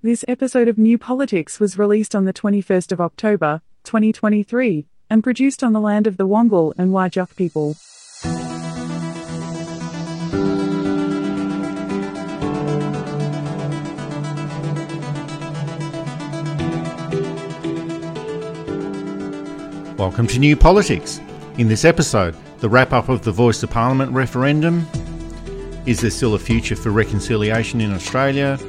This episode of New Politics was released on the 21st of October, 2023, and produced on the land of the Wongal and Whadjuk people. Welcome to New Politics. In this episode, the wrap up of the Voice to Parliament referendum. Is there still a future for reconciliation in Australia?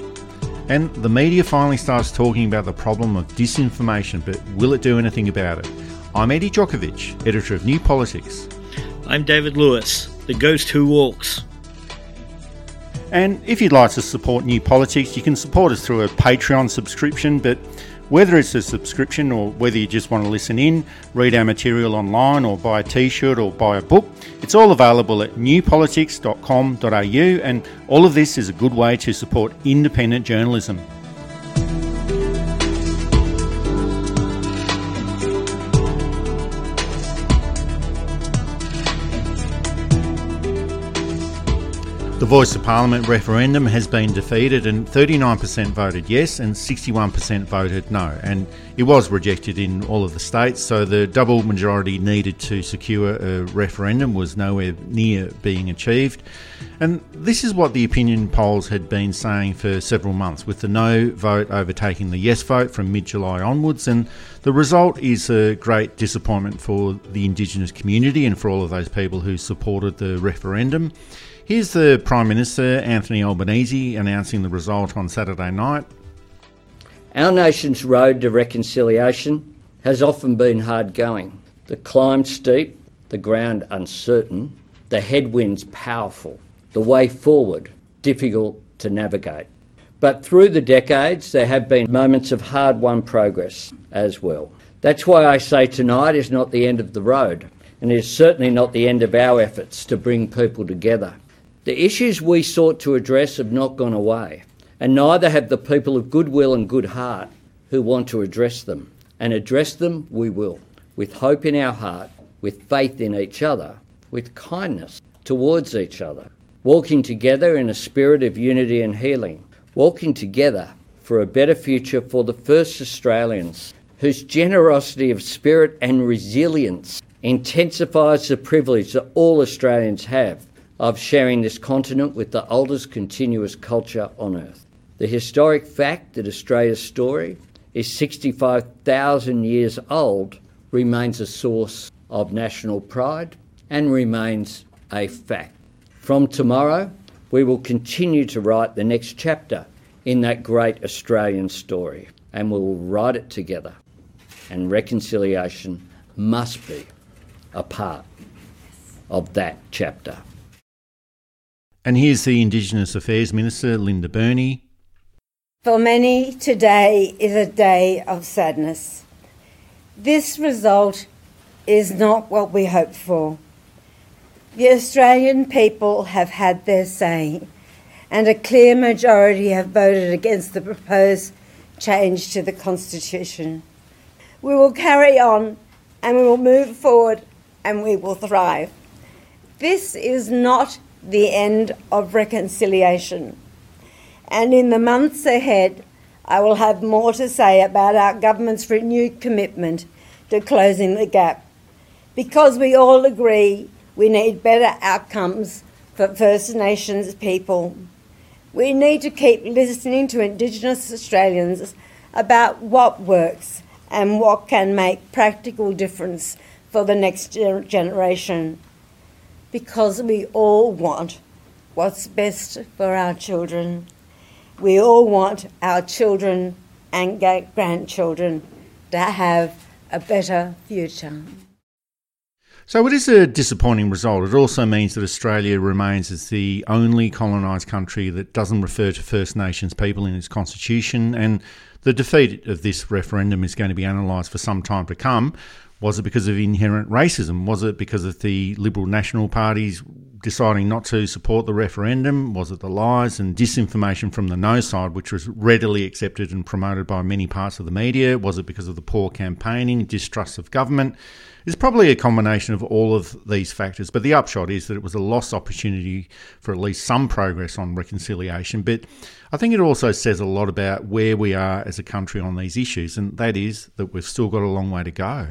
And the media finally starts talking about the problem of disinformation, but will it do anything about it? I'm Eddy Jokovich, editor of New Politics. I'm David Lewis, the ghost who walks. And if you'd like to support New Politics, you can support us through a Patreon subscription, but whether it's a subscription or whether you just want to listen in, read our material online, or buy a t shirt or buy a book, it's all available at newpolitics.com.au, and all of this is a good way to support independent journalism. The Voice of Parliament referendum has been defeated, and 39% voted yes and 61% voted no. And it was rejected in all of the states, so the double majority needed to secure a referendum was nowhere near being achieved. And this is what the opinion polls had been saying for several months, with the no vote overtaking the yes vote from mid July onwards. And the result is a great disappointment for the Indigenous community and for all of those people who supported the referendum. Here's the Prime Minister, Anthony Albanese, announcing the result on Saturday night. Our nation's road to reconciliation has often been hard going. The climb steep, the ground uncertain, the headwinds powerful, the way forward difficult to navigate. But through the decades, there have been moments of hard won progress as well. That's why I say tonight is not the end of the road, and is certainly not the end of our efforts to bring people together. The issues we sought to address have not gone away, and neither have the people of goodwill and good heart who want to address them. And address them we will, with hope in our heart, with faith in each other, with kindness towards each other, walking together in a spirit of unity and healing, walking together for a better future for the first Australians, whose generosity of spirit and resilience intensifies the privilege that all Australians have of sharing this continent with the oldest continuous culture on Earth. The historic fact that Australia's story is 65,000 years old remains a source of national pride and remains a fact. From tomorrow, we will continue to write the next chapter in that great Australian story, and we will write it together. And reconciliation must be a part of that chapter. And here's the Indigenous Affairs Minister, Linda Burney. For many, today is a day of sadness. This result is not what we hoped for. The Australian people have had their say, and a clear majority have voted against the proposed change to the Constitution. We will carry on and we will move forward and we will thrive. This is not the end of reconciliation. And in the months ahead, I will have more to say about our government's renewed commitment to closing the gap. Because we all agree we need better outcomes for First Nations people. We need to keep listening to Indigenous Australians about what works and what can make practical difference for the next generation because we all want what's best for our children. We all want our children and grandchildren to have a better future. So it is a disappointing result. It also means that Australia remains as the only colonised country that doesn't refer to First Nations people in its constitution, and the defeat of this referendum is going to be analysed for some time to come. Was it because of inherent racism? Was it because of the Liberal National Party's deciding not to support the referendum? Was it the lies and disinformation from the no side, which was readily accepted and promoted by many parts of the media? Was it because of the poor campaigning, distrust of government? It's probably a combination of all of these factors, but the upshot is that it was a lost opportunity for at least some progress on reconciliation. But I think it also says a lot about where we are as a country on these issues, and that is that we've still got a long way to go.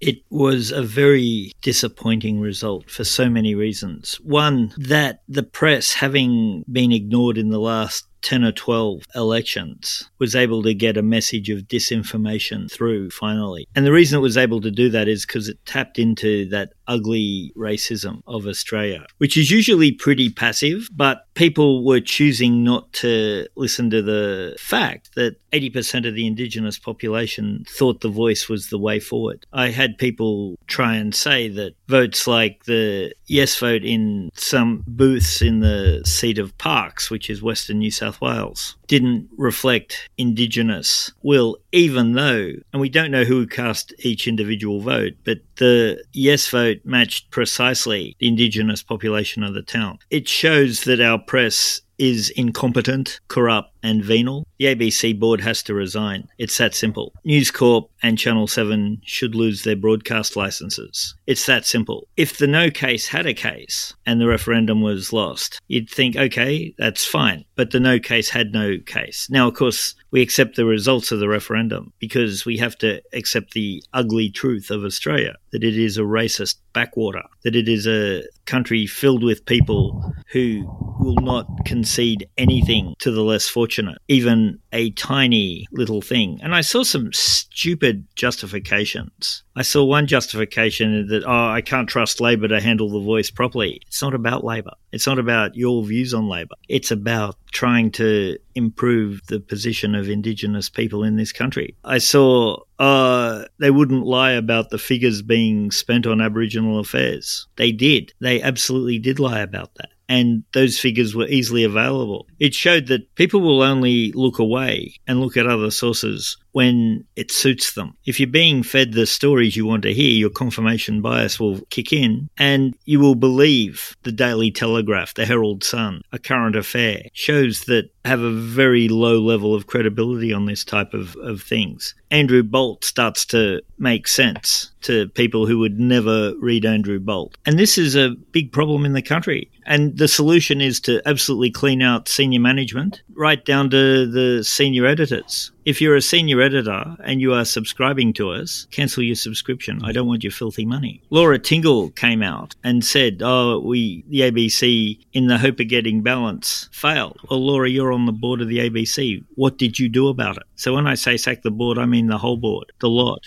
It was a very disappointing result for so many reasons. One, that the press, having been ignored in the last 10 or 12 elections was able to get a message of disinformation through finally. And the reason it was able to do that is because it tapped into that ugly racism of Australia, which is usually pretty passive, but people were choosing not to listen to the fact that 80% of the Indigenous population thought the voice was the way forward. I had people try and say that votes like the yes vote in some booths in the seat of Parkes, which is Western New South Wales, didn't reflect Indigenous will, even though, and we don't know who cast each individual vote, but the yes vote matched precisely the Indigenous population of the town. It shows that our press is incompetent, corrupt, and venal, the ABC board has to resign. It's that simple. News Corp and Channel 7 should lose their broadcast licenses. It's that simple. If the no case had a case and the referendum was lost, you'd think, okay, that's fine. But the no case had no case. Now, of course, we accept the results of the referendum because we have to accept the ugly truth of Australia that it is a racist backwater, that it is a country filled with people who will not concede anything to the less fortunate, even a tiny little thing. And I saw some stupid justifications. I saw one justification that, oh, I can't trust Labor to handle the voice properly. It's not about Labor. It's not about your views on Labor. It's about trying to improve the position of Indigenous people in this country. I saw uh, they wouldn't lie about the figures being spent on Aboriginal affairs. They did. They absolutely did lie about that and those figures were easily available. It showed that people will only look away and look at other sources when it suits them. If you're being fed the stories you want to hear, your confirmation bias will kick in and you will believe the Daily Telegraph, the Herald Sun, a current affair, shows that have a very low level of credibility on this type of, of things. Andrew Bolt starts to make sense to people who would never read Andrew Bolt. And this is a big problem in the country. And the solution is to absolutely clean out senior management right down to the senior editors. If you're a senior editor and you are subscribing to us, cancel your subscription. I don't want your filthy money. Laura Tingle came out and said, Oh, we, the ABC, in the hope of getting balance, failed. Well, Laura, you're on the board of the ABC. What did you do about it? So when I say sack the board, I mean the whole board, the lot.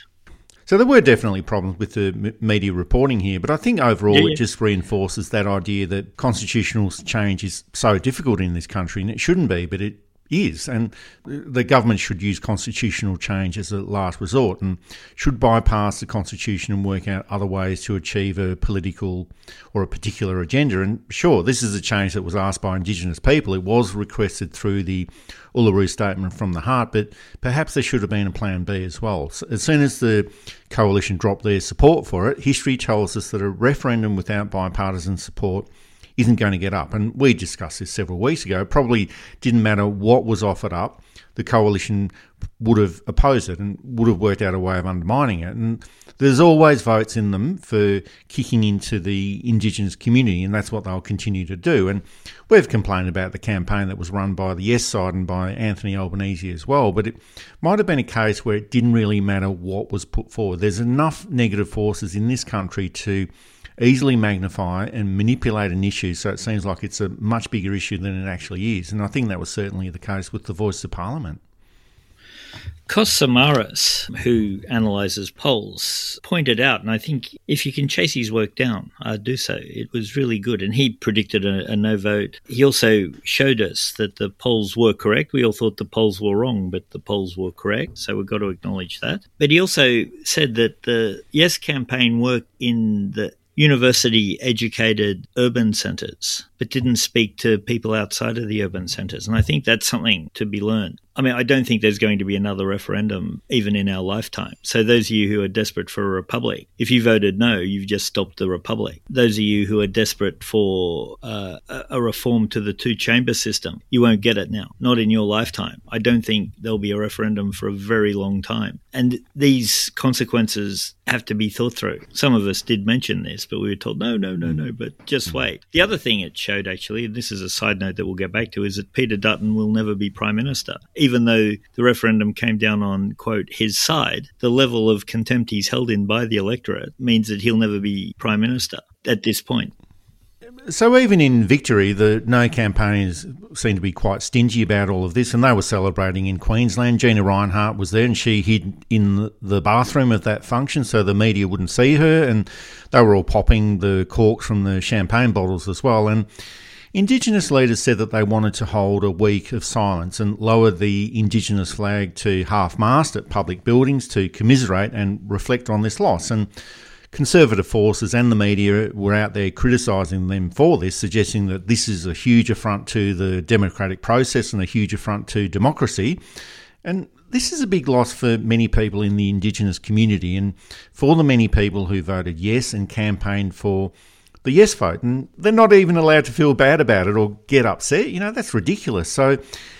So there were definitely problems with the media reporting here, but I think overall yeah, yeah. it just reinforces that idea that constitutional change is so difficult in this country, and it shouldn't be, but it is. And the government should use constitutional change as a last resort and should bypass the constitution and work out other ways to achieve a political or a particular agenda. And sure, this is a change that was asked by Indigenous people. It was requested through the Uluru Statement from the Heart, but perhaps there should have been a plan B as well. So as soon as the coalition dropped their support for it, history tells us that a referendum without bipartisan support isn't going to get up. And we discussed this several weeks ago. It probably didn't matter what was offered up, the coalition would have opposed it and would have worked out a way of undermining it. And there's always votes in them for kicking into the Indigenous community, and that's what they'll continue to do. And we've complained about the campaign that was run by the Yes side and by Anthony Albanese as well, but it might have been a case where it didn't really matter what was put forward. There's enough negative forces in this country to easily magnify and manipulate an issue so it seems like it's a much bigger issue than it actually is. And I think that was certainly the case with the Voice of Parliament. Kos Samaras, who analyses polls, pointed out, and I think if you can chase his work down, uh, do so. It was really good. And he predicted a, a, no vote. He also showed us that the polls were correct. We all thought the polls were wrong, but the polls were correct. So we've got to acknowledge that. But he also said that the Yes campaign worked in the university educated urban centres. But didn't speak to people outside of the urban centres. And I think that's something to be learned. I mean, I don't think there's going to be another referendum even in our lifetime. So, those of you who are desperate for a republic, if you voted no, you've just stopped the republic. Those of you who are desperate for uh, a reform to the two chamber system, you won't get it now, not in your lifetime. I don't think there'll be a referendum for a very long time. And these consequences have to be thought through. Some of us did mention this, but we were told, no, no, no, no, but just wait. The other thing it showed, actually, and this is a side note that we'll get back to, is that Peter Dutton will never be Prime Minister. Even though the referendum came down on, quote, his side, the level of contempt he's held in by the electorate means that he'll never be Prime Minister at this point. So even in victory, the No campaigners seem to be quite stingy about all of this, and they were celebrating in Queensland. Gina Rinehart was there, and she hid in the bathroom of that function so the media wouldn't see her, and they were all popping the corks from the champagne bottles as well. And Indigenous leaders said that they wanted to hold a week of silence and lower the Indigenous flag to half mast at public buildings to commiserate and reflect on this loss. And conservative forces and the media were out there criticising them for this, suggesting that this is a huge affront to the democratic process and a huge affront to democracy. And this is a big loss for many people in the Indigenous community and for the many people who voted yes and campaigned for the yes vote. And they're not even allowed to feel bad about it or get upset. You know, that's ridiculous. So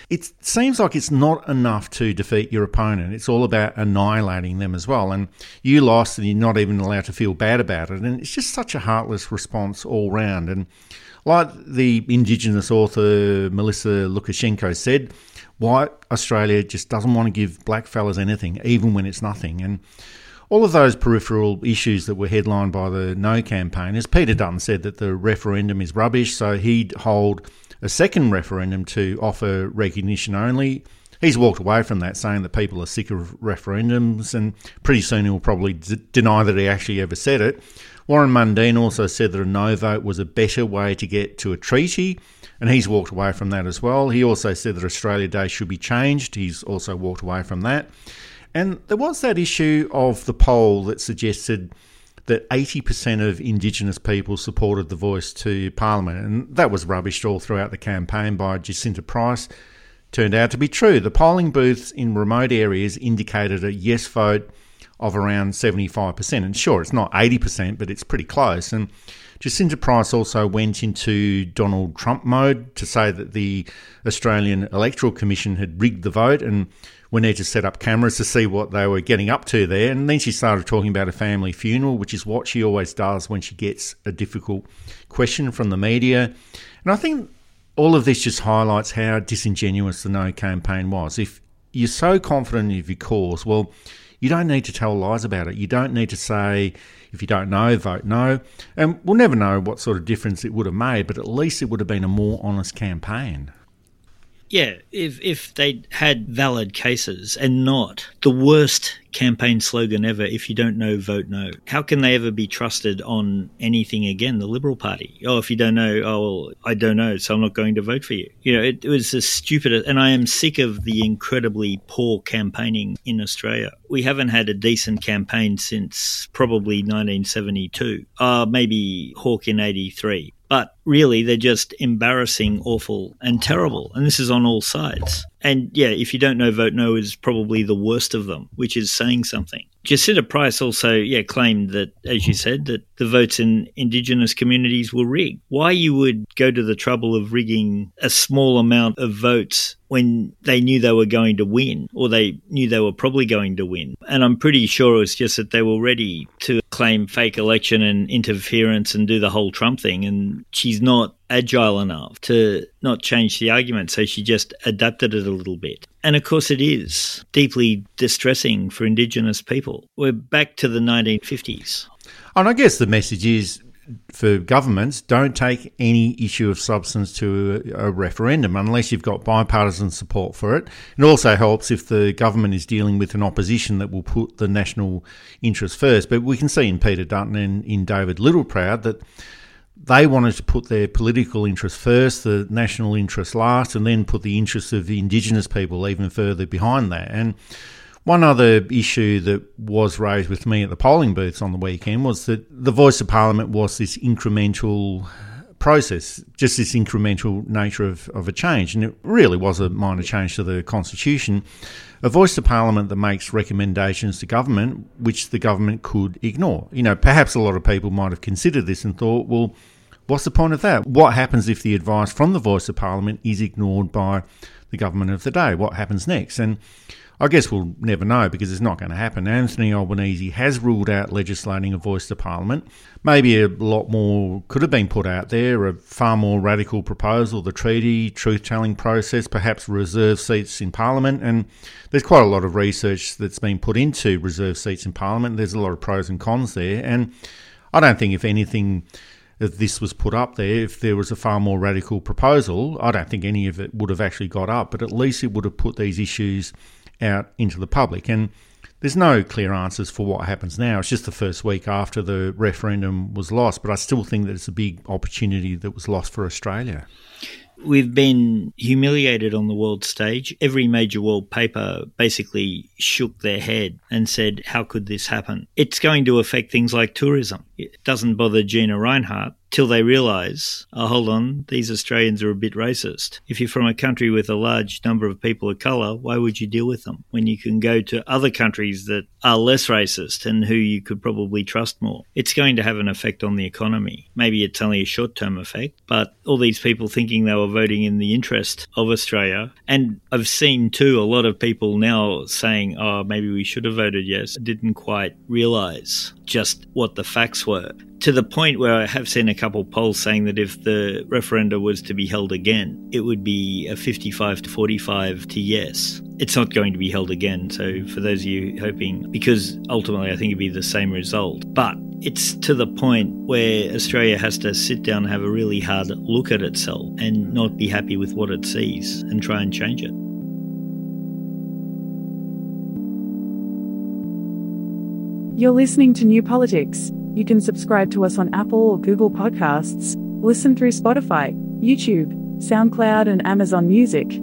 it seems like it's not enough to defeat your opponent. It's all about annihilating them as well. And you lost and you're not even allowed to feel bad about it. And it's just such a heartless response all round. And like the Indigenous author Melissa Lucashenko said, white Australia just doesn't want to give black fellas anything, even when it's nothing. And all of those peripheral issues that were headlined by the No campaigners, Peter Dutton said that the referendum is rubbish, so he'd hold a second referendum to offer recognition only. He's walked away from that, saying that people are sick of referendums, and pretty soon he'll probably d- deny that he actually ever said it. Warren Mundine also said that a no vote was a better way to get to a treaty, and he's walked away from that as well. He also said that Australia Day should be changed. He's also walked away from that. And there was that issue of the poll that suggested that 80% of Indigenous people supported the voice to Parliament, and that was rubbished all throughout the campaign by Jacinta Price. Turned out to be true. The polling booths in remote areas indicated a yes vote of around 75%. And sure, it's not 80%, but it's pretty close. And Jacinta Price also went into Donald Trump mode to say that the Australian Electoral Commission had rigged the vote and we need to set up cameras to see what they were getting up to there. And then she started talking about a family funeral, which is what she always does when she gets a difficult question from the media. And I think all of this just highlights how disingenuous the No campaign was. If you're so confident of your cause, well, you don't need to tell lies about it. You don't need to say, if you don't know, vote no. And we'll never know what sort of difference it would have made, but at least it would have been a more honest campaign. Yeah, if if they had valid cases and not the worst campaign slogan ever if you don't know vote no. How can they ever be trusted on anything again? The liberal party. Oh if you don't know oh well, i don't know so i'm not going to vote for you. You know it, it was a stupid and i am sick of the incredibly poor campaigning in australia. We haven't had a decent campaign since probably 1972 uh maybe hawke in 83 but really they're just embarrassing, awful, and terrible. And this is on all sides. And yeah, if you don't know, vote no is probably the worst of them, which is saying something. Jacinta Price also, yeah, claimed that, as you said, that the votes in Indigenous communities were rigged. Why you would go to the trouble of rigging a small amount of votes when they knew they were going to win, or they knew they were probably going to win. And I'm pretty sure it was just that they were ready to claim fake election and interference and do the whole Trump thing. And she's not agile enough to not change the argument, so she just adapted it a little bit. And of course, it is deeply distressing for Indigenous people. We're back to the 1950s. And I guess the message is for governments don't take any issue of substance to a, referendum unless you've got bipartisan support for it. It also helps if the government is dealing with an opposition that will put the national interest first. But we can see in Peter Dutton and in David Littleproud that they wanted to put their political interest first, the national interest last, and then put the interests of the Indigenous people even further behind that. And one other issue that was raised with me at the polling booths on the weekend was that the voice of Parliament was this incremental process, just this incremental nature of, of a change. And it really was a minor change to the Constitution. A voice to Parliament that makes recommendations to government, which the government could ignore. You know, perhaps a lot of people might have considered this and thought, well, what's the point of that? What happens if the advice from the voice of Parliament is ignored by the government of the day? What happens next? And I guess we'll never know because it's not going to happen. Anthony Albanese has ruled out legislating a voice to Parliament. Maybe a lot more could have been put out there, a far more radical proposal, the treaty, truth telling process, perhaps reserve seats in Parliament. And there's quite a lot of research that's been put into reserve seats in Parliament. There's a lot of pros and cons there. And I don't think, if anything, if this was put up there, if there was a far more radical proposal, I don't think any of it would have actually got up, but at least it would have put these issues out into the public. And there's no clear answers for what happens now. It's just the first week after the referendum was lost, but I still think that it's a big opportunity that was lost for Australia. We've been humiliated on the world stage. Every major world paper basically shook their head and said, How could this happen? It's going to affect things like tourism. It doesn't bother Gina Rinehart till they realise, oh, hold on, these Australians are a bit racist. If you're from a country with a large number of people of colour, why would you deal with them when you can go to other countries that are less racist and who you could probably trust more? It's going to have an effect on the economy. Maybe it's only a short term effect, but all these people thinking they were voting in the interest of Australia. And I've seen too a lot of people now saying, oh, maybe we should have voted yes, didn't quite realise just what the facts to the point where I have seen a couple polls saying that if the referenda was to be held again, it would be a 55 to 45 to yes. It's not going to be held again. So, for those of you hoping, because ultimately I think it'd be the same result. But it's to the point where Australia has to sit down and have a really hard look at itself and not be happy with what it sees and try and change it. You're listening to New Politics. You can subscribe to us on Apple or Google Podcasts, listen through Spotify, YouTube, SoundCloud, and Amazon Music.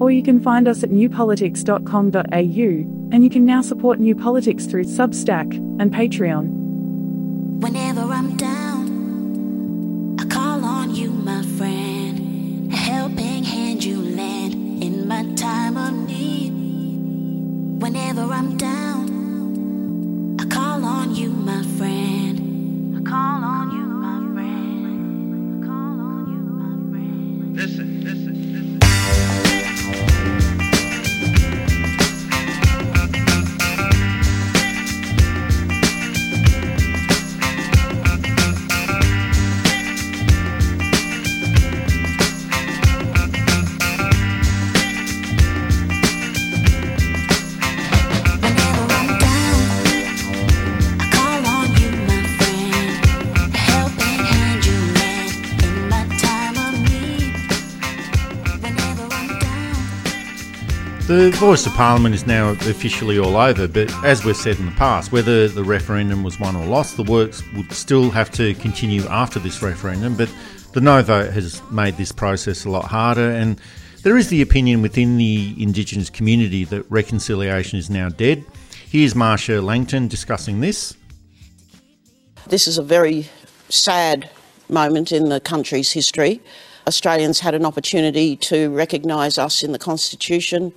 Or you can find us at newpolitics.com.au, and you can now support New Politics through Substack and Patreon. Whenever I'm down, I call on you, my friend. A helping hand you lend in my time of need. Whenever I'm The voice of Parliament is now officially all over, but as we've said in the past, whether the referendum was won or lost, the works would still have to continue after this referendum. But the no vote has made this process a lot harder, and there is the opinion within the Indigenous community that reconciliation is now dead. Here's Marcia Langton discussing this. This is a very sad moment in the country's history. Australians had an opportunity to recognise us in the Constitution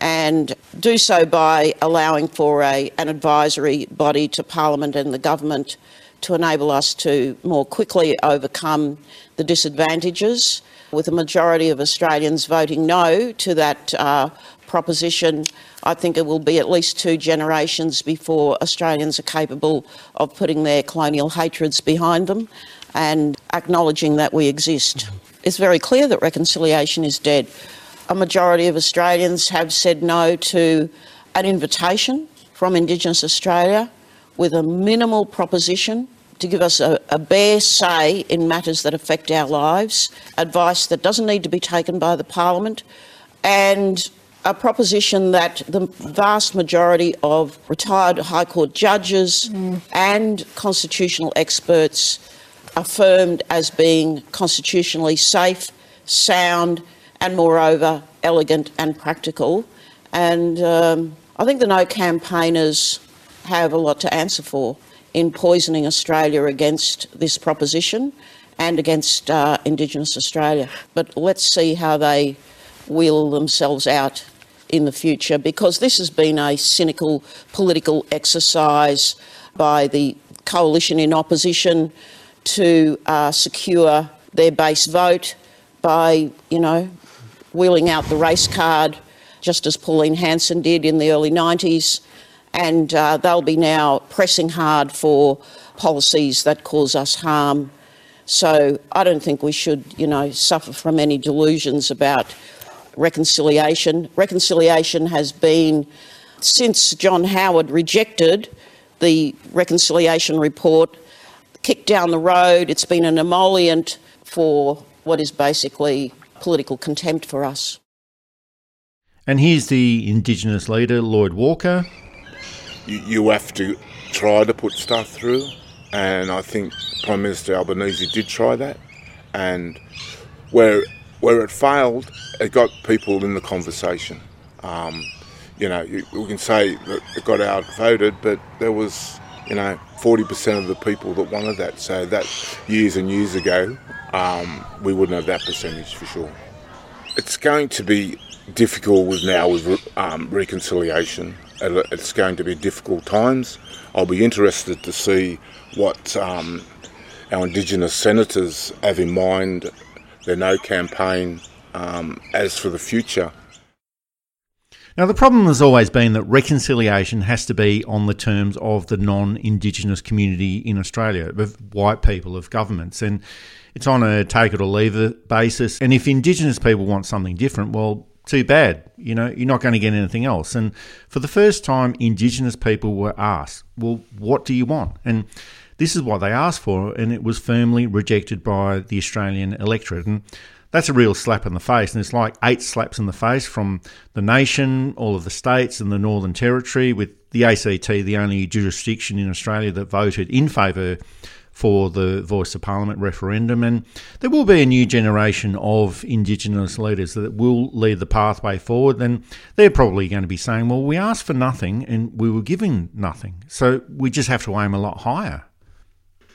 and do so by allowing for a, an advisory body to Parliament and the government to enable us to more quickly overcome the disadvantages. With a majority of Australians voting no to that uh, proposition, I think it will be at least two generations before Australians are capable of putting their colonial hatreds behind them and acknowledging that we exist. It's very clear that reconciliation is dead. A majority of Australians have said no to an invitation from Indigenous Australia with a minimal proposition to give us a, a bare say in matters that affect our lives, advice that doesn't need to be taken by the Parliament, and a proposition that the vast majority of retired High Court judges mm. and constitutional experts affirmed as being constitutionally safe, sound, and moreover elegant and practical. And um, I think the No campaigners have a lot to answer for in poisoning Australia against this proposition and against uh, Indigenous Australia. But let's see how they wheel themselves out in the future because this has been a cynical political exercise by the coalition in opposition to uh, secure their base vote by, you know, wheeling out the race card, just as Pauline Hanson did in the early 90s. And uh, they'll be now pressing hard for policies that cause us harm. So I don't think we should, you know, suffer from any delusions about reconciliation. Reconciliation has been, since John Howard rejected the reconciliation report, kicked down the road. It's been an emollient for what is basically political contempt for us. And here's the Indigenous leader, Lloyd Walker. You, you have to try to put stuff through, and I think Prime Minister Albanese did try that. And where where it failed, it got people in the conversation. Um, you know, we can say that it got outvoted, but there was, you know, 40% of the people that wanted that. So that years and years ago, um, we wouldn't have that percentage for sure. It's going to be difficult with now with um, reconciliation. It's going to be difficult times. I'll be interested to see what um, our Indigenous senators have in mind their no campaign um, as for the future. Now, the problem has always been that reconciliation has to be on the terms of the non Indigenous community in Australia, of white people, of governments. And it's on a take it or leave it basis. And if Indigenous people want something different, well, too bad. You know, you're not going to get anything else. And for the first time, Indigenous people were asked, well, what do you want? And this is what they asked for, and it was firmly rejected by the Australian electorate. And that's a real slap in the face. And it's like eight slaps in the face from the nation, all of the states, and the Northern Territory, with the ACT the only jurisdiction in Australia that voted in favour for the Voice of Parliament referendum. And there will be a new generation of Indigenous leaders that will lead the pathway forward. Then they're probably going to be saying, well, we asked for nothing and we were given nothing. So we just have to aim a lot higher.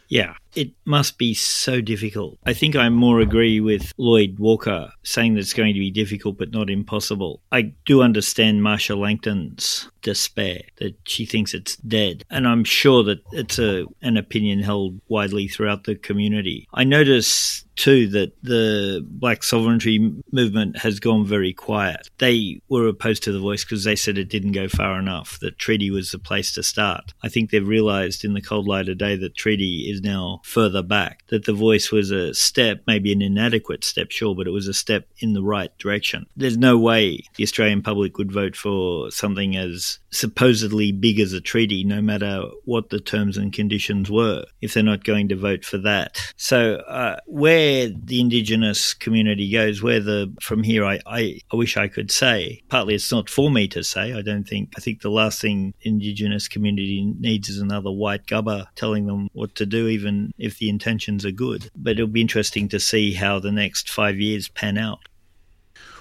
Yeah, it must be so difficult. I think I more agree with Lloyd Walker saying that it's going to be difficult but not impossible. I do understand Marcia Langton's despair that she thinks it's dead, and I'm sure that it's a an opinion held widely throughout the community. I notice too that the black sovereignty movement has gone very quiet. They were opposed to the voice because they said it didn't go far enough, that treaty was the place to start. I think they've realized in the cold light of day that treaty is now further back, that the voice was a step, maybe an inadequate step, sure, but it was a step in the right direction. There's no way the Australian public would vote for something as supposedly big as a treaty, no matter what the terms and conditions were, if they're not going to vote for that. So, uh, where the Indigenous community goes, where the from here, I, I, I wish I could say. Partly, it's not for me to say. I don't think. I think the last thing Indigenous community needs is another white gubber telling them what to do, even if the intentions are good. But it'll be interesting to see how the next five years pan out.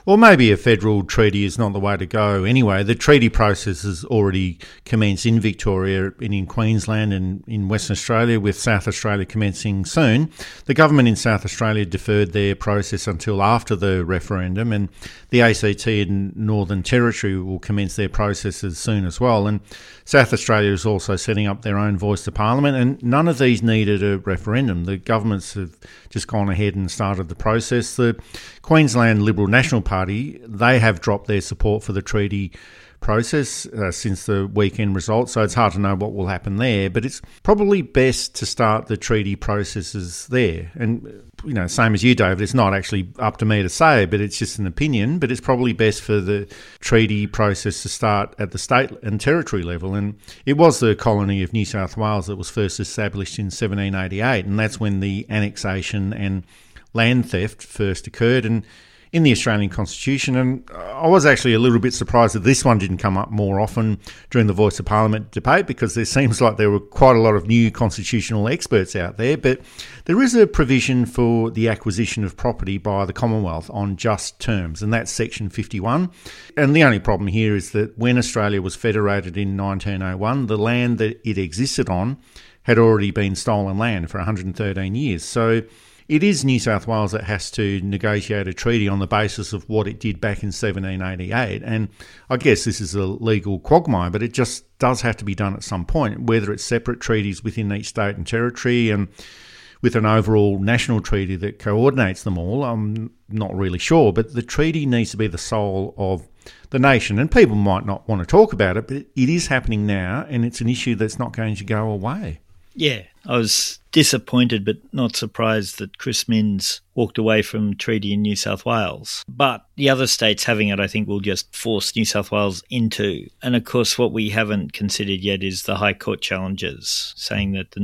Well, maybe a federal treaty is not the way to go anyway. The treaty process has already commenced in Victoria and in Queensland and in Western Australia, with South Australia commencing soon. The government in South Australia deferred their process until after the referendum, and the ACT and Northern Territory will commence their processes soon as well. And South Australia is also setting up their own voice to Parliament, and none of these needed a referendum. The governments have just gone ahead and started the process. The Queensland Liberal National Party, they have dropped their support for the treaty process uh, since the weekend results, so it's hard to know what will happen there. But it's probably best to start the treaty processes there. And, you know, same as you, David, it's not actually up to me to say, but it's just an opinion. But it's probably best for the treaty process to start at the state and territory level. And it was the colony of New South Wales that was first established in 1788, and that's when the annexation and land theft first occurred. And in the Australian Constitution. And I was actually a little bit surprised that this one didn't come up more often during the Voice of Parliament debate because there seems like there were quite a lot of new constitutional experts out there. But there is a provision for the acquisition of property by the Commonwealth on just terms, and that's Section 51. And the only problem here is that when Australia was federated in 1901, the land that it existed on had already been stolen land for 113 years. So it is New South Wales that has to negotiate a treaty on the basis of what it did back in 1788. And I guess this is a legal quagmire, but it just does have to be done at some point, whether it's separate treaties within each state and territory and with an overall national treaty that coordinates them all. I'm not really sure, but the treaty needs to be the soul of the nation. And people might not want to talk about it, but it is happening now, and it's an issue that's not going to go away. Yeah, I was disappointed but not surprised that Chris Minns walked away from treaty in New South Wales. But the other states having it, I think, will just force New South Wales into. And of course, what we haven't considered yet is the High Court challenges, saying that the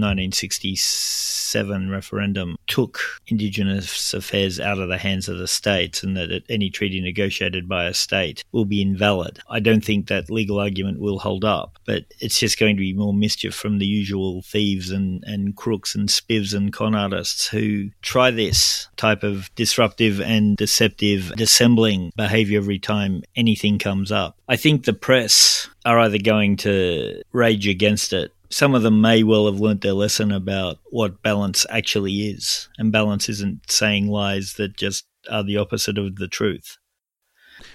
1967 referendum took Indigenous affairs out of the hands of the states and that any treaty negotiated by a state will be invalid. I don't think that legal argument will hold up, but it's just going to be more mischief from the usual thieves and, and crooks and spivs and con artists who try this type of disruptive and deceptive dissembling behavior every time anything comes up. I think the press are either going to rage against it some of them may well have learnt their lesson about what balance actually is. And balance isn't saying lies that just are the opposite of the truth.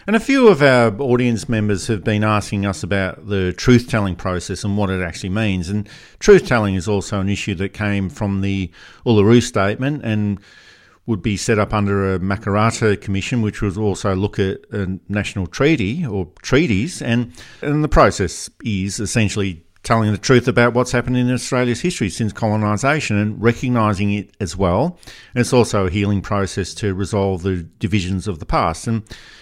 And a few of our audience members have been asking us about the truth telling process and what it actually means. And truth telling is also an issue that came from the Uluru Statement and would be set up under a Makarrata Commission, which would also look at a national treaty or treaties. And, and the process is essentially telling the truth about what's happened in Australia's history since colonisation and recognising it as well. And it's also a healing process to resolve the divisions of the past. And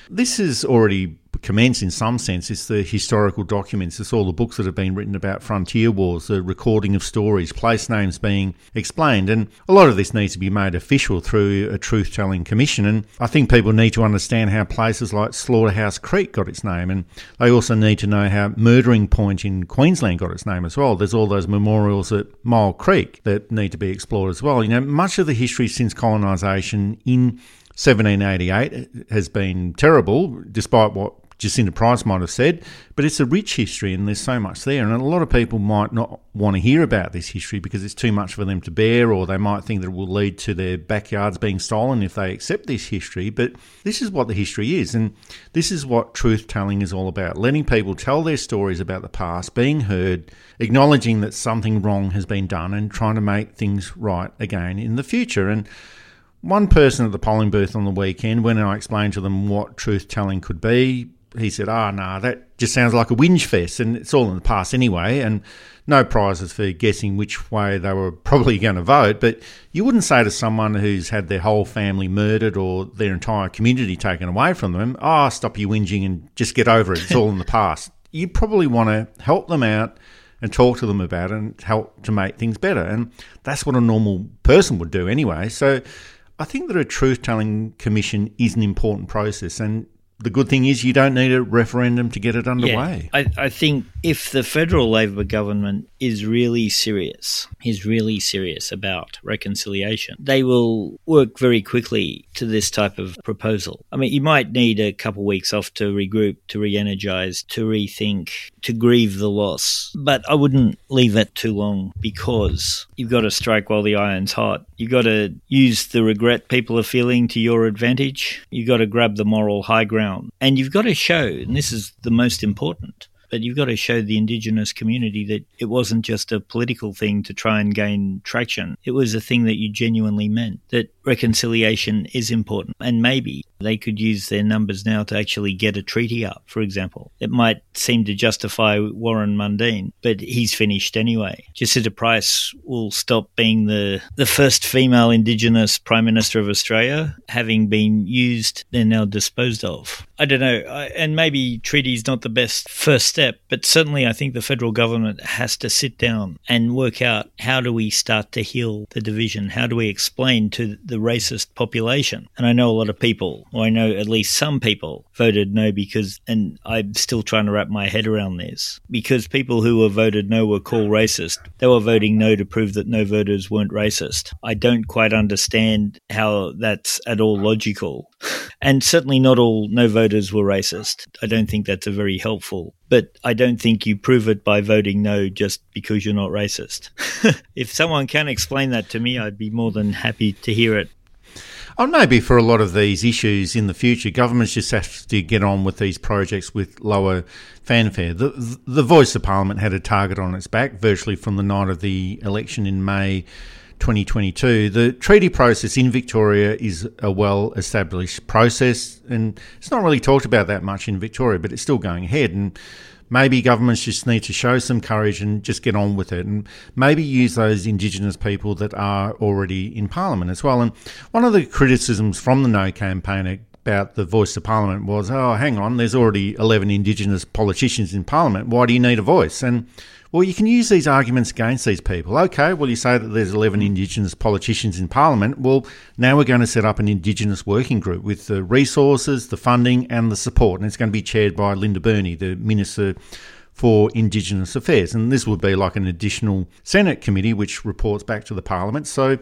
this is already commence in some sense. It's the historical documents. It's all the books that have been written about frontier wars, the recording of stories, place names being explained. And a lot of this needs to be made official through a truth telling commission. And I think people need to understand how places like Slaughterhouse Creek got its name. And they also need to know how Murdering Point in Queensland got its name as well. There's all those memorials at Myall Creek that need to be explored as well. You know, much of the history since colonisation in 1788 has been terrible, despite what Jacinta Price might have said, but it's a rich history and there's so much there. And a lot of people might not want to hear about this history because it's too much for them to bear, or they might think that it will lead to their backyards being stolen if they accept this history. But this is what the history is, and this is what truth telling is all about letting people tell their stories about the past, being heard, acknowledging that something wrong has been done, and trying to make things right again in the future. And one person at the polling booth on the weekend, when I explained to them what truth telling could be, he said, "Ah, oh, nah, that just sounds like a whinge fest, and it's all in the past anyway, and no prizes for guessing which way they were probably going to vote." But you wouldn't say to someone who's had their whole family murdered or their entire community taken away from them, "Ah, oh, stop your whinging and just get over it. It's all in the past." You probably want to help them out and talk to them about it and help to make things better, and that's what a normal person would do anyway. So. I think that a truth telling commission is an important process, and the good thing is you don't need a referendum to get it underway. Yeah, I, I, think if the federal Labor government is really serious, is really serious about reconciliation, they will work very quickly to this type of proposal. I mean, you might need a couple of weeks off to regroup, to re energize, to rethink, to grieve the loss. But I wouldn't leave it too long because you've got to strike while the iron's hot. You've got to use the regret people are feeling to your advantage. You've got to grab the moral high ground. And you've got to show, and this is the most important, but you've got to show the Indigenous community that it wasn't just a political thing to try and gain traction. It was a thing that you genuinely meant, that reconciliation is important. And maybe they could use their numbers now to actually get a treaty up, for example. It might seem to justify Warren Mundine, but he's finished anyway. Jacinta Price will stop being the, the first female Indigenous Prime Minister of Australia, having been used, they're now disposed of. I don't know, and maybe treaty is not the best first step, but certainly I think the federal government has to sit down and work out how do we start to heal the division? How do we explain to the racist population? And I know a lot of people or I know at least some people voted no because, and I'm still trying to wrap my head around this, because people who were voted no were called racist. They were voting no to prove that no voters weren't racist. I don't quite understand how that's at all logical. And certainly not all no voters were racist. I don't think that's a very helpful but I don't think you prove it by voting no just because you're not racist. if someone can explain that to me, I'd be more than happy to hear it. Oh, maybe for a lot of these issues in the future, governments just have to get on with these projects with lower fanfare. The, the Voice of Parliament had a target on its back virtually from the night of the election in May 2022. The treaty process in Victoria is a well established process, and it's not really talked about that much in Victoria, but it's still going ahead. And maybe governments just need to show some courage and just get on with it and maybe use those Indigenous people that are already in Parliament as well. And one of the criticisms from the No campaign about the voice of Parliament was, oh, hang on, there's already 11 Indigenous politicians in Parliament. Why do you need a voice? And well, you can use these arguments against these people. Okay, well, you say that there's 11 Indigenous politicians in Parliament. Well, now we're going to set up an Indigenous working group with the resources, the funding, and the support. And it's going to be chaired by Linda Burney, the Minister for Indigenous Affairs. And this would be like an additional Senate committee which reports back to the Parliament. So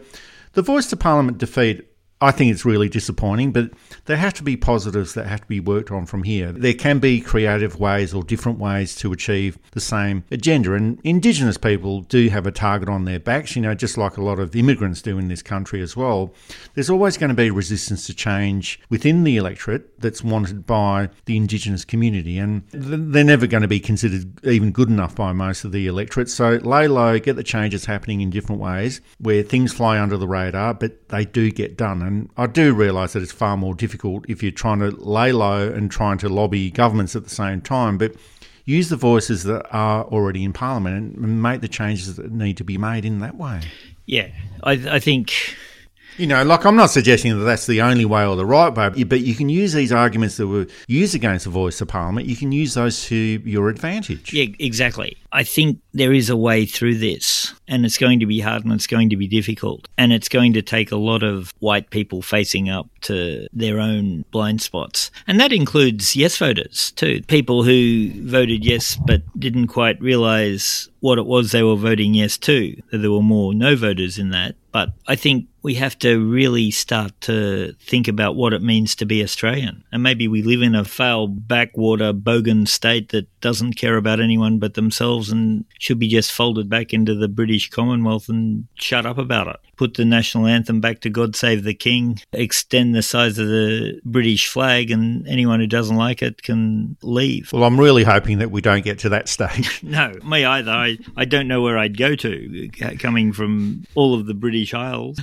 the Voice to Parliament defeat I think it's really disappointing, but there have to be positives that have to be worked on from here. There can be creative ways or different ways to achieve the same agenda. And Indigenous people do have a target on their backs, you know, just like a lot of immigrants do in this country as well. There's always going to be resistance to change within the electorate that's wanted by the Indigenous community. And they're never going to be considered even good enough by most of the electorate. So lay low, get the changes happening in different ways where things fly under the radar, but they do get done. And Um, I do realise that it's far more difficult if you're trying to lay low and trying to lobby governments at the same time. But use the voices that are already in Parliament and make the changes that need to be made in that way. Yeah, I, I think you know, like I'm not suggesting that that's the only way or the right way, but you can use these arguments that were used against the voice of Parliament. You can use those to your advantage. Yeah, exactly. I think there is a way through this, and it's going to be hard and it's going to be difficult, and it's going to take a lot of white people facing up to their own blind spots, and that includes yes voters too, people who voted yes but didn't quite realise what it was they were voting yes to. That there were more no voters in that, but I think we have to really start to think about what it means to be Australian. And maybe we live in a foul backwater bogan state that doesn't care about anyone but themselves and should be just folded back into the British Commonwealth and shut up about it. Put the national anthem back to God Save the King, extend the size of the British flag, and anyone who doesn't like it can leave. Well, I'm really hoping that we don't get to that stage. no, me either. I, I don't know where I'd go to coming from all of the British Isles.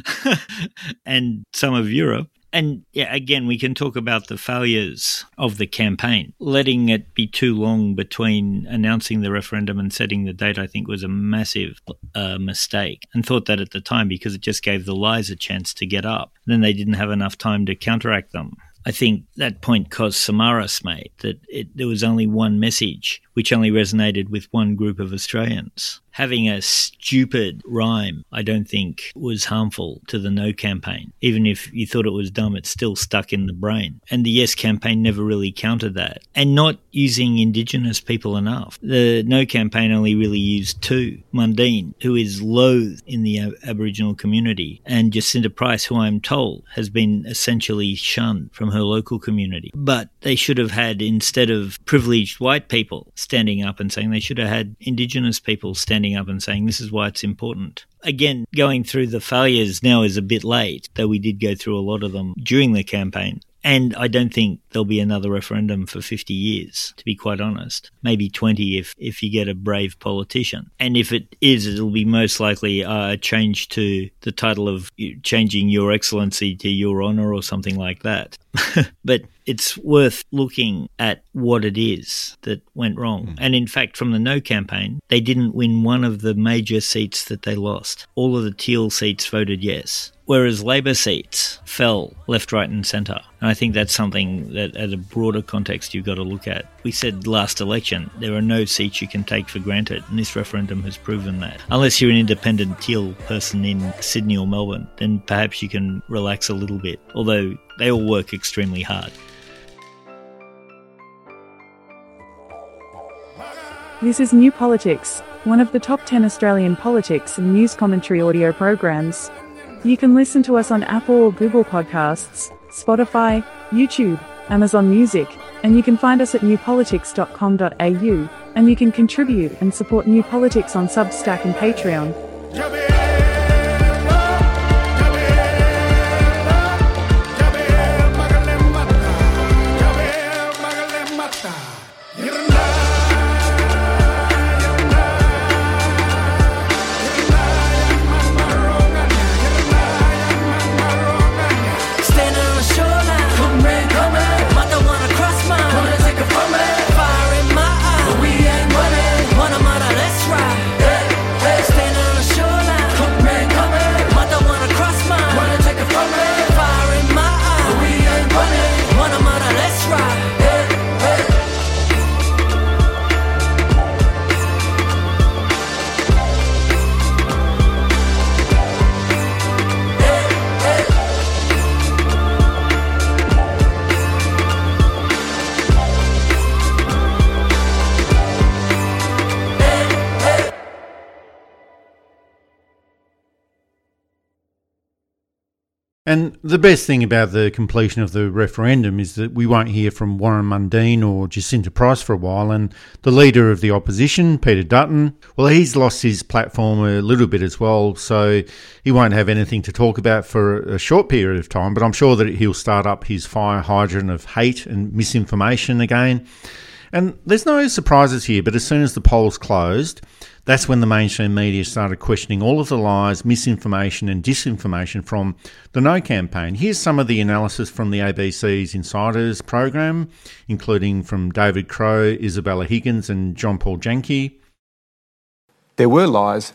and some of Europe. And yeah, again, we can talk about the failures of the campaign. Letting it be too long between announcing the referendum and setting the date, I think, was a massive uh, mistake. And thought that at the time because it just gave the lies a chance to get up. Then they didn't have enough time to counteract them. I think that point Kos Samaras made that it, there was only one message which only resonated with one group of Australians. Having a stupid rhyme, I don't think was harmful to the no campaign. Even if you thought it was dumb, it's still stuck in the brain. And the yes campaign never really countered that. And not using Indigenous people enough. The no campaign only really used two Mundine, who is loathed in the Aboriginal community, and Jacinta Price, who I'm told has been essentially shunned from her local community. But they should have had, instead of privileged white people, standing up and saying they should have had Indigenous people standing up and saying this is why it's important. Again, going through the failures now is a bit late, though we did go through a lot of them during the campaign. And I don't think there'll be another referendum for 50 years, to be quite honest. Maybe 20 if, if you get a brave politician. And if it is, it'll be most likely a change to the title of changing Your Excellency to Your Honour or something like that. but it's worth looking at what it is that went wrong. Mm. And in fact, from the No campaign, they didn't win one of the major seats that they lost. All of the teal seats voted yes whereas Labor seats fell left, right, and centre. And I think that's something that, at a broader context, you've got to look at. We said last election there are no seats you can take for granted, and this referendum has proven that. Unless you're an independent teal person in Sydney or Melbourne, then perhaps you can relax a little bit, although they all work extremely hard. This is New Politics, one of the top 10 Australian politics and news commentary audio programs. You can listen to us on Apple or Google Podcasts, Spotify, YouTube, Amazon Music, and you can find us at newpolitics.com.au, and you can contribute and support New Politics on Substack and Patreon. And the best thing about the completion of the referendum is that we won't hear from Warren Mundine or Jacinta Price for a while. And the leader of the opposition, Peter Dutton, well, he's lost his platform a little bit as well. So he won't have anything to talk about for a short period of time. But I'm sure that he'll start up his fire hydrant of hate and misinformation again. And there's no surprises here, but as soon as the polls closed, that's when the mainstream media started questioning all of the lies, misinformation, and disinformation from the No campaign. Here's some of the analysis from the ABC's Insiders program, including from David Crowe, Isabella Higgins, and John Paul Janke. There were lies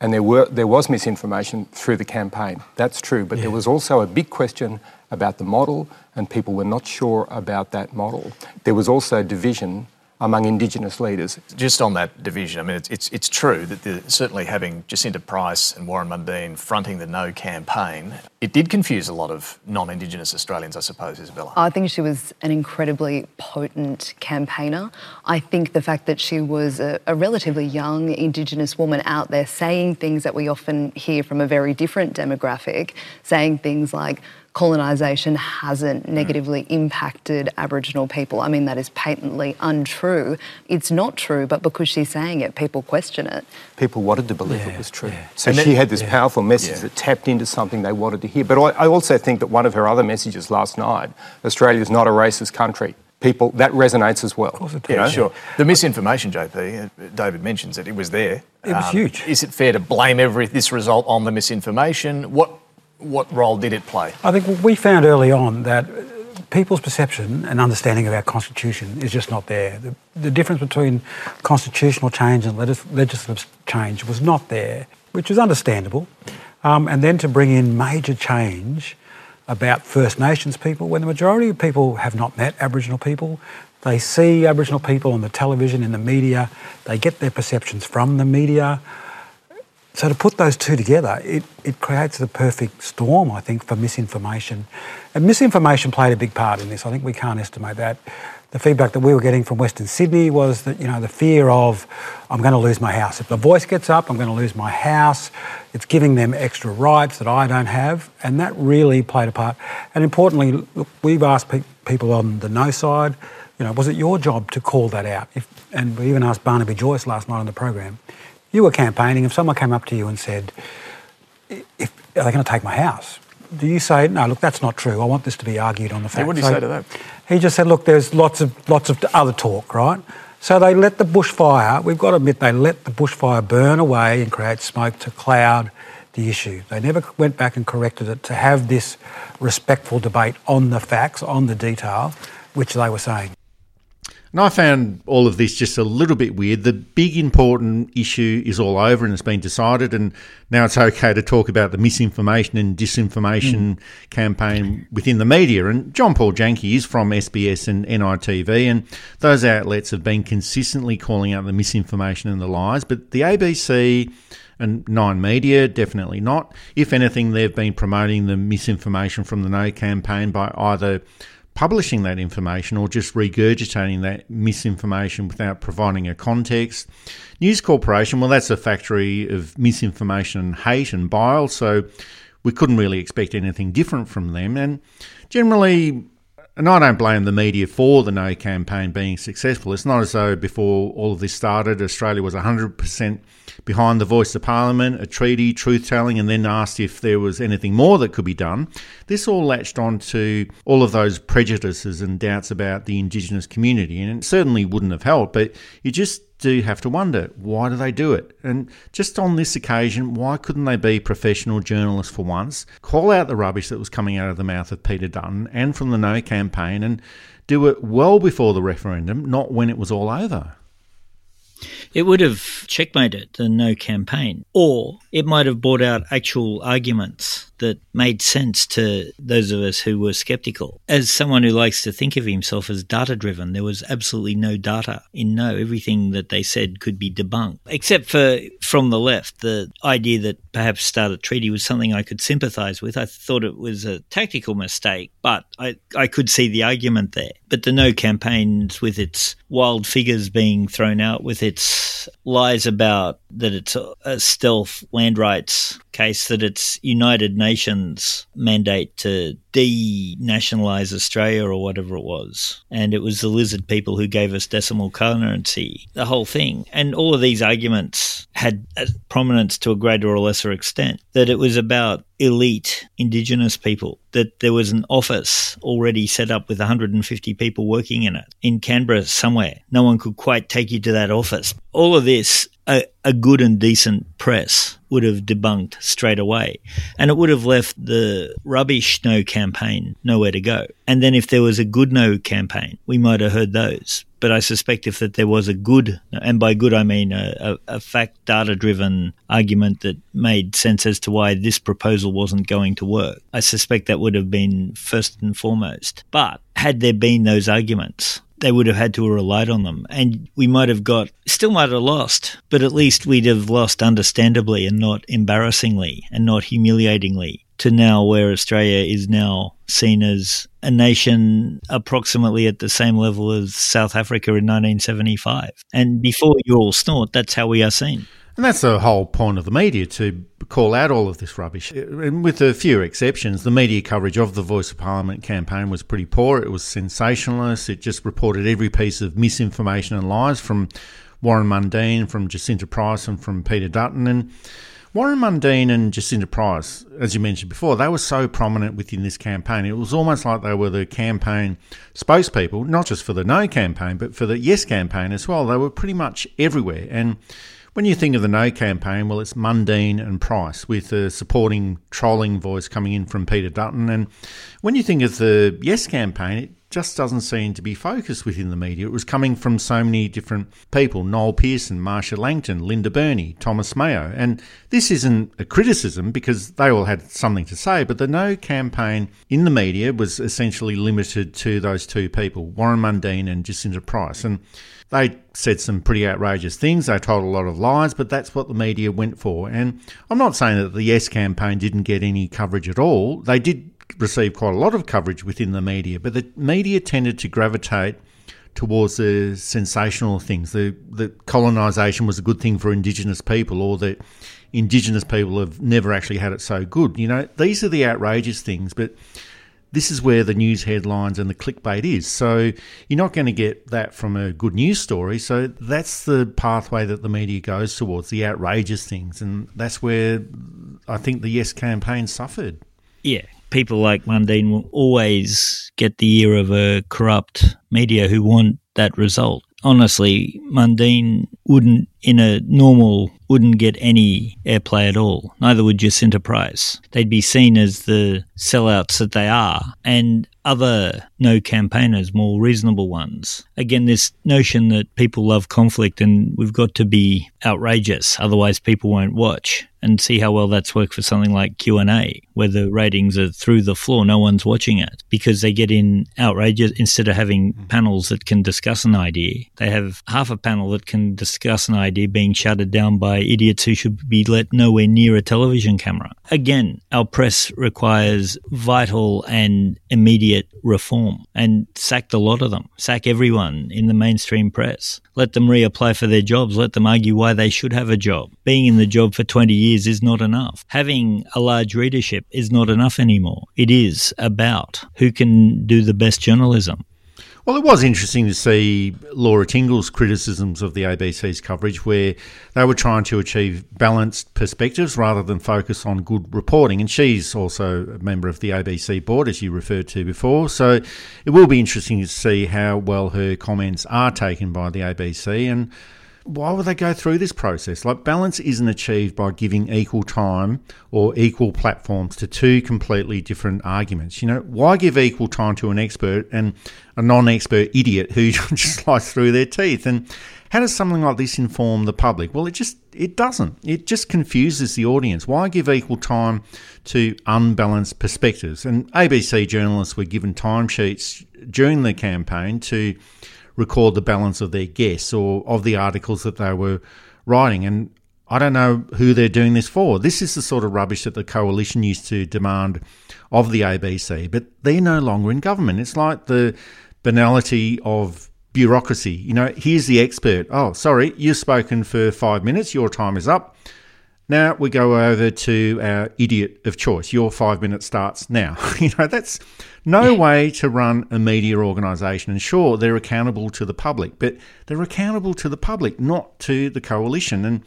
and there, were, there was misinformation through the campaign. That's true. But there was also a big question about the model, and people were not sure about that model. There was also division among Indigenous leaders. Just on that division, I mean, it's, it's, it's true that the, certainly having Jacinta Price and Warren Mundine fronting the No campaign, it did confuse a lot of non Indigenous Australians, I suppose, Isabella. I think she was an incredibly potent campaigner. I think the fact that she was a, a, relatively young Indigenous woman out there saying things that we often hear from a very different demographic, saying things like, colonisation hasn't negatively impacted Aboriginal people. I mean, that is patently untrue. It's not true, but because she's saying it, people question it. People wanted to believe yeah, it was true. Yeah. So and she then, had this yeah, powerful message that tapped into something they wanted to hear. But I, I also think that one of her other messages last night Australia is not a racist country people that resonates as well. Of course it does. Yeah, sure. The misinformation, JP, uh, David mentions it. It was there. It was um, huge. Is it fair to blame every this result on the misinformation? What what role did it play? I think we found early on that people's perception and understanding of our constitution is just not there. The, the difference between constitutional change and legis- legislative change was not there, which is understandable. Um, and then to bring in major change about First Nations people, when the majority of people have not met Aboriginal people, they see Aboriginal people on the television, in the media, they get their perceptions from the media. So to put those two together, it, it creates the perfect storm, I think, for misinformation. And misinformation played a big part in this. I think we can't estimate that. The feedback that we were getting from Western Sydney was that, you know, the fear of, I'm going to lose my house. If the voice gets up, I'm going to lose my house. It's giving them extra rights that I don't have. And that really played a part. And importantly, look, we've asked pe- people on the no side, you know, was it your job to call that out? If, and we even asked Barnaby Joyce last night on the program you were campaigning, if someone came up to you and said, if, are they going to take my house? Do you say, no, look, that's not true. I want this to be argued on the facts. Hey, what do you so say to that? He just said, look, there's lots of, lots of other talk, right? So they let the bushfire, we've got to admit, they let the bushfire burn away and create smoke to cloud the issue. They never went back and corrected it to have this respectful debate on the facts, on the detail, which they were saying. And I found all of this just a little bit weird. The big important issue is all over and it's been decided, and now it's okay to talk about the misinformation and disinformation mm. campaign within the media. And John Paul Janke is from SBS and NITV, and those outlets have been consistently calling out the misinformation and the lies. But the ABC and Nine Media, definitely not. If anything, they've been promoting the misinformation from the No campaign by either publishing that information or just regurgitating that misinformation without providing a context. News Corporation, well, that's a factory of misinformation and hate and bile, so we couldn't really expect anything different from them. And generally, And I don't blame the media for the No campaign being successful. It's not as though before all of this started, Australia was 100% behind the voice of Parliament, a treaty, truth telling, and then asked if there was anything more that could be done. This all latched on to all of those prejudices and doubts about the Indigenous community, and it certainly wouldn't have helped, but you just do have to wonder why do they do it? And just on this occasion, why couldn't they be professional journalists for once, call out the rubbish that was coming out of the mouth of Peter Dutton and from the No campaign and do it well before the referendum, not when it was all over? It would have checkmated the no campaign, or it might have brought out actual arguments that made sense to those of us who were skeptical. As someone who likes to think of himself as data driven, there was absolutely no data in no. Everything that they said could be debunked, except for from the left, the idea that perhaps start a treaty was something I could sympathise with. I thought it was a tactical mistake, but I, I could see the argument there. But the no campaigns, with its wild figures being thrown out, with its lies about that it's a, stealth land rights case, that it's United Nations mandate to denationalize Australia or whatever it was. And it was the lizard people who gave us decimal currency, the whole thing. And all of these arguments had prominence to a greater or lesser extent. That it was about elite Indigenous people, that there was an office already set up with 150 people working in it in Canberra somewhere. No one could quite take you to that office. All of this a, a, good and decent press would have debunked straight away. And it would have left the rubbish no campaign nowhere to go. And then if there was a good no campaign, we might have heard those. But I suspect if that there was a good, and by good I mean a, a, a fact data driven argument that made sense as to why this proposal wasn't going to work, I suspect that would have been first and foremost. But had there been those arguments, they would have had to have relied on them. And we might have got, still might have lost, but at least we'd have lost understandably and not embarrassingly and not humiliatingly to now where Australia is now seen as a nation approximately at the same level as South Africa in 1975. And before you all snort, that's how we are seen. And that's the whole point of the media to call out all of this rubbish. And with a few exceptions, the media coverage of the Voice of Parliament campaign was pretty poor. It was sensationalist. It just reported every piece of misinformation and lies from Warren Mundine, from Jacinta Price, and from Peter Dutton. And Warren Mundine and Jacinta Price, as you mentioned before, they were so prominent within this campaign. It was almost like they were the campaign spokespeople, not just for the No campaign, but for the Yes campaign as well. They were pretty much everywhere. And when you think of the No campaign, well, it's Mundine and Price with a supporting trolling voice coming in from Peter Dutton. And when you think of the Yes campaign, it just doesn't seem to be focused within the media. It was coming from so many different people Noel Pearson, Marcia Langton, Linda Burney, Thomas Mayo. And this isn't a criticism because they all had something to say, but the No campaign in the media was essentially limited to those two people, Warren Mundine and Jacinta Price. And they said some pretty outrageous things. They told a lot of lies, but that's what the media went for. And I'm not saying that the Yes campaign didn't get any coverage at all. They did receive quite a lot of coverage within the media, but the media tended to gravitate towards the sensational things. The that colonisation was a good thing for Indigenous people, or that Indigenous people have never actually had it so good. You know, these are the outrageous things, but this is where the news headlines and the clickbait is. So you're not going to get that from a good news story. So that's the pathway that the media goes towards the outrageous things. And that's where I think the Yes campaign suffered. Yeah. People like Mundine will always get the ear of a corrupt media who want that result. Honestly, Mundine wouldn't, in a normal wouldn't get any airplay at all. Neither would Jacinta Price. They'd be seen as the sellouts that they are, and other no campaigners, more reasonable ones. Again, this notion that people love conflict and we've got to be outrageous, otherwise people won't watch. And see how well that's worked for something like Q and A, where the ratings are through the floor. No one's watching it because they get in outrageous. Instead of having panels that can discuss an idea, they have half a panel that can discuss an idea idea being shouted down by idiots who should be let nowhere near a television camera. Again, our press requires vital and immediate reform and sack a lot of them. Sack everyone in the mainstream press. Let them reapply for their jobs. Let them argue why they should have a job. Being in the job for 20 years is not enough. Having a large readership is not enough anymore. It is about who can do the best journalism. Well, it was interesting to see Laura Tingle's criticisms of the ABC's coverage, where they were trying to achieve balanced perspectives rather than focus on good reporting. And she's also a member of the ABC board, as you referred to before. So it will be interesting to see how well her comments are taken by the ABC and why would they go through this process? Like, balance isn't achieved by giving equal time or equal platforms to two completely different arguments. You know, why give equal time to an expert and a non expert idiot who just slice through their teeth? And how does something like this inform the public? Well, it just it doesn't. It just confuses the audience. Why give equal time to unbalanced perspectives? And ABC journalists were given timesheets during the campaign to record the balance of their guests or of the articles that they were writing. And I don't know who they're doing this for. This is the sort of rubbish that the coalition used to demand of the ABC, but they're no longer in government. It's like the banality of bureaucracy. You know, here's the expert. Oh, sorry, you've spoken for five minutes, your time is up. Now we go over to our idiot of choice. Your five minutes starts now. you know, that's no way to run a media organisation. And sure, they're accountable to the public, but they're accountable to the public, not to the coalition. And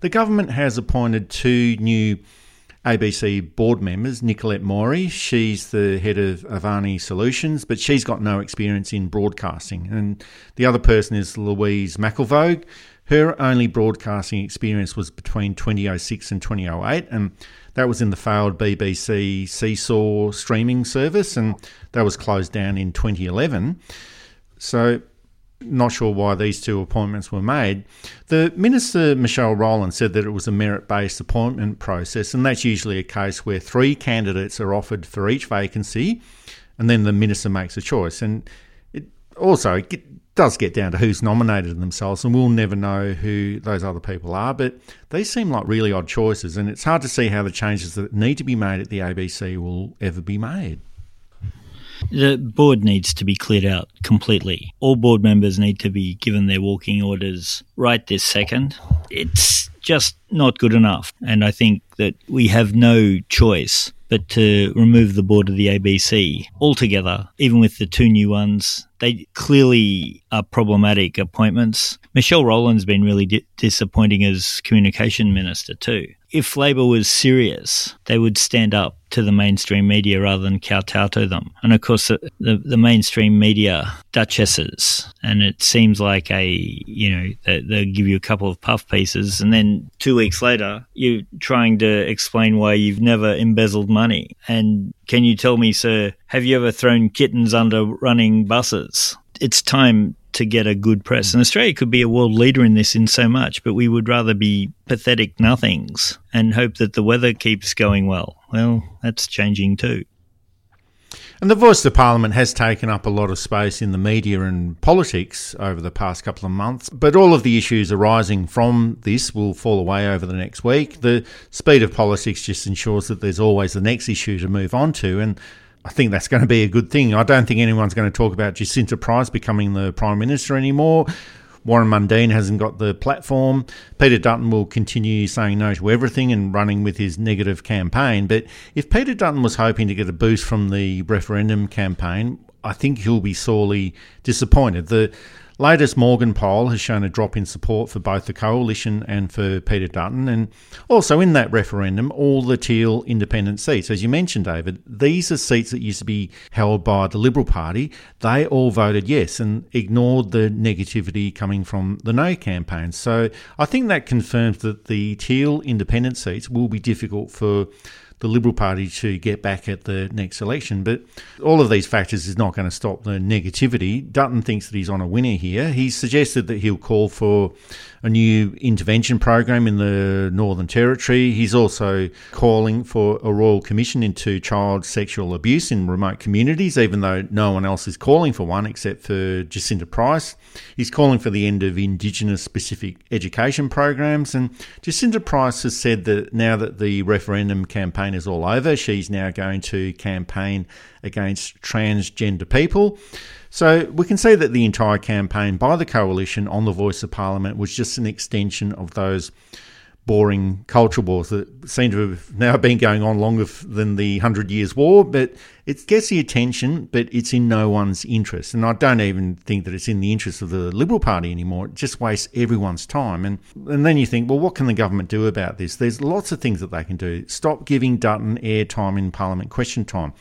the government has appointed two new ABC board members, Nicolette Maury. She's the head of Avani Solutions, but she's got no experience in broadcasting. And the other person is Louise McElvogue. Her only broadcasting experience was between 2006 and 2008, and that was in the failed BBC Seesaw streaming service, and that was closed down in 2011. So, not sure why these two appointments were made. The Minister, Michelle Rowland, said that it was a merit based appointment process, and that's usually a case where three candidates are offered for each vacancy, and then the Minister makes a choice. And it also does get down to who's nominated themselves, and we'll never know who those other people are. But these seem like really odd choices, and it's hard to see how the changes that need to be made at the ABC will ever be made. The board needs to be cleared out completely. All board members need to be given their walking orders right this second. It's just not good enough. And I think that we have no choice but to remove the board of the ABC altogether, even with the two new ones. They clearly are problematic appointments. Michelle Rowland's been really di- disappointing as communication minister too. If Labor was serious, they would stand up to the mainstream media rather than kowtow to them. And of course, the, the, the mainstream media duchesses, and it seems like a, you know, they, they'll give you a couple of puff pieces, and then two weeks later, you're trying to explain why you've never embezzled money. And can you tell me, sir, have you ever thrown kittens under running buses? It's time to get a good press. And Australia could be a world leader in this in so much, but we would rather be pathetic nothings and hope that the weather keeps going well. Well, that's changing too. And the voice of Parliament has taken up a lot of space in the media and politics over the past couple of months, but all of the issues arising from this will fall away over the next week. The speed of politics just ensures that there's always the next issue to move on to, and I think that's going to be a good thing. I don't think anyone's going to talk about Jacinta Price becoming the Prime Minister anymore. Warren Mundine hasn't got the platform. Peter Dutton will continue saying no to everything and running with his negative campaign. But if Peter Dutton was hoping to get a boost from the referendum campaign, I think he'll be sorely disappointed. The latest Morgan poll has shown a drop in support for both the coalition and for Peter Dutton. And also in that referendum, all the Teal independent seats, as you mentioned, David, these are seats that used to be held by the Liberal Party. They all voted yes and ignored the negativity coming from the no campaign. So I think that confirms that the Teal independent seats will be difficult for the Liberal Party to get back at the next election. But all of these factors is not going to stop the negativity. Dutton thinks that he's on a winner here. He suggested that he'll call for a new intervention program in the Northern Territory. He's also calling for a royal commission into child sexual abuse in remote communities, even though no one else is calling for one except for Jacinta Price. He's calling for the end of Indigenous specific education programs. And Jacinta Price has said that now that the referendum campaign is all over, she's now going to campaign against transgender people. So we can see that the entire campaign by the coalition on the Voice of Parliament was just an extension of those boring culture wars that seem to have now been going on longer than the Hundred Years' War. But it gets the attention, but it's in no one's interest. And I don't even think that it's in the interest of the Liberal Party anymore. It just wastes everyone's time. And and then you think, well, what can the government do about this? There's lots of things that they can do. Stop giving Dutton airtime in Parliament question time.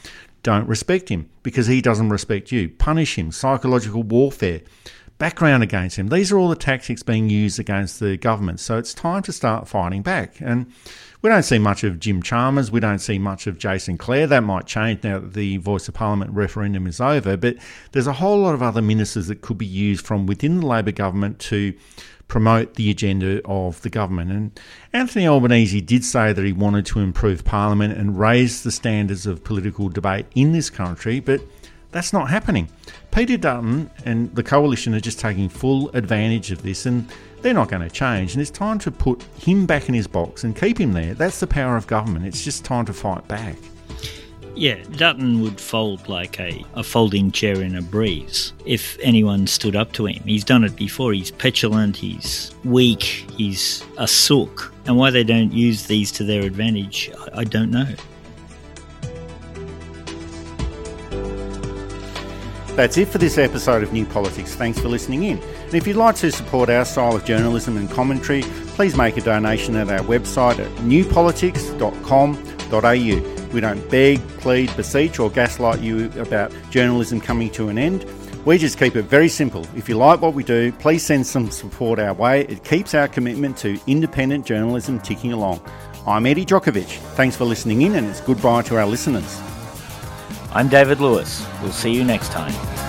Don't respect him because he doesn't respect you. Punish him. Psychological warfare. Background against him. These are all the tactics being used against the government. So it's time to start fighting back. And we don't see much of Jim Chalmers. We don't see much of Jason Clare. That might change now that the Voice of Parliament referendum is over. But there's a whole lot of other ministers that could be used from within the Labor government to promote the agenda of the government. And Anthony Albanese did say that he wanted to improve Parliament and raise the standards of political debate in this country, but that's not happening. Peter Dutton and the coalition are just taking full advantage of this, and they're not going to change. And it's time to put him back in his box and keep him there. That's the power of government. It's just time to fight back. Yeah, Dutton would fold like a, a folding chair in a breeze if anyone stood up to him. He's done it before. He's petulant, he's weak, he's a sook. And why they don't use these to their advantage, I, I don't know. That's it for this episode of New Politics. Thanks for listening in. And if you'd like to support our style of journalism and commentary, please make a donation at our website at newpolitics.com.au. We don't beg, plead, beseech, or gaslight you about journalism coming to an end. We just keep it very simple. If you like what we do, please send some support our way. It keeps our commitment to independent journalism ticking along. I'm Eddy Jokovich. Thanks for listening in, and it's goodbye to our listeners. I'm David Lewis. We'll see you next time.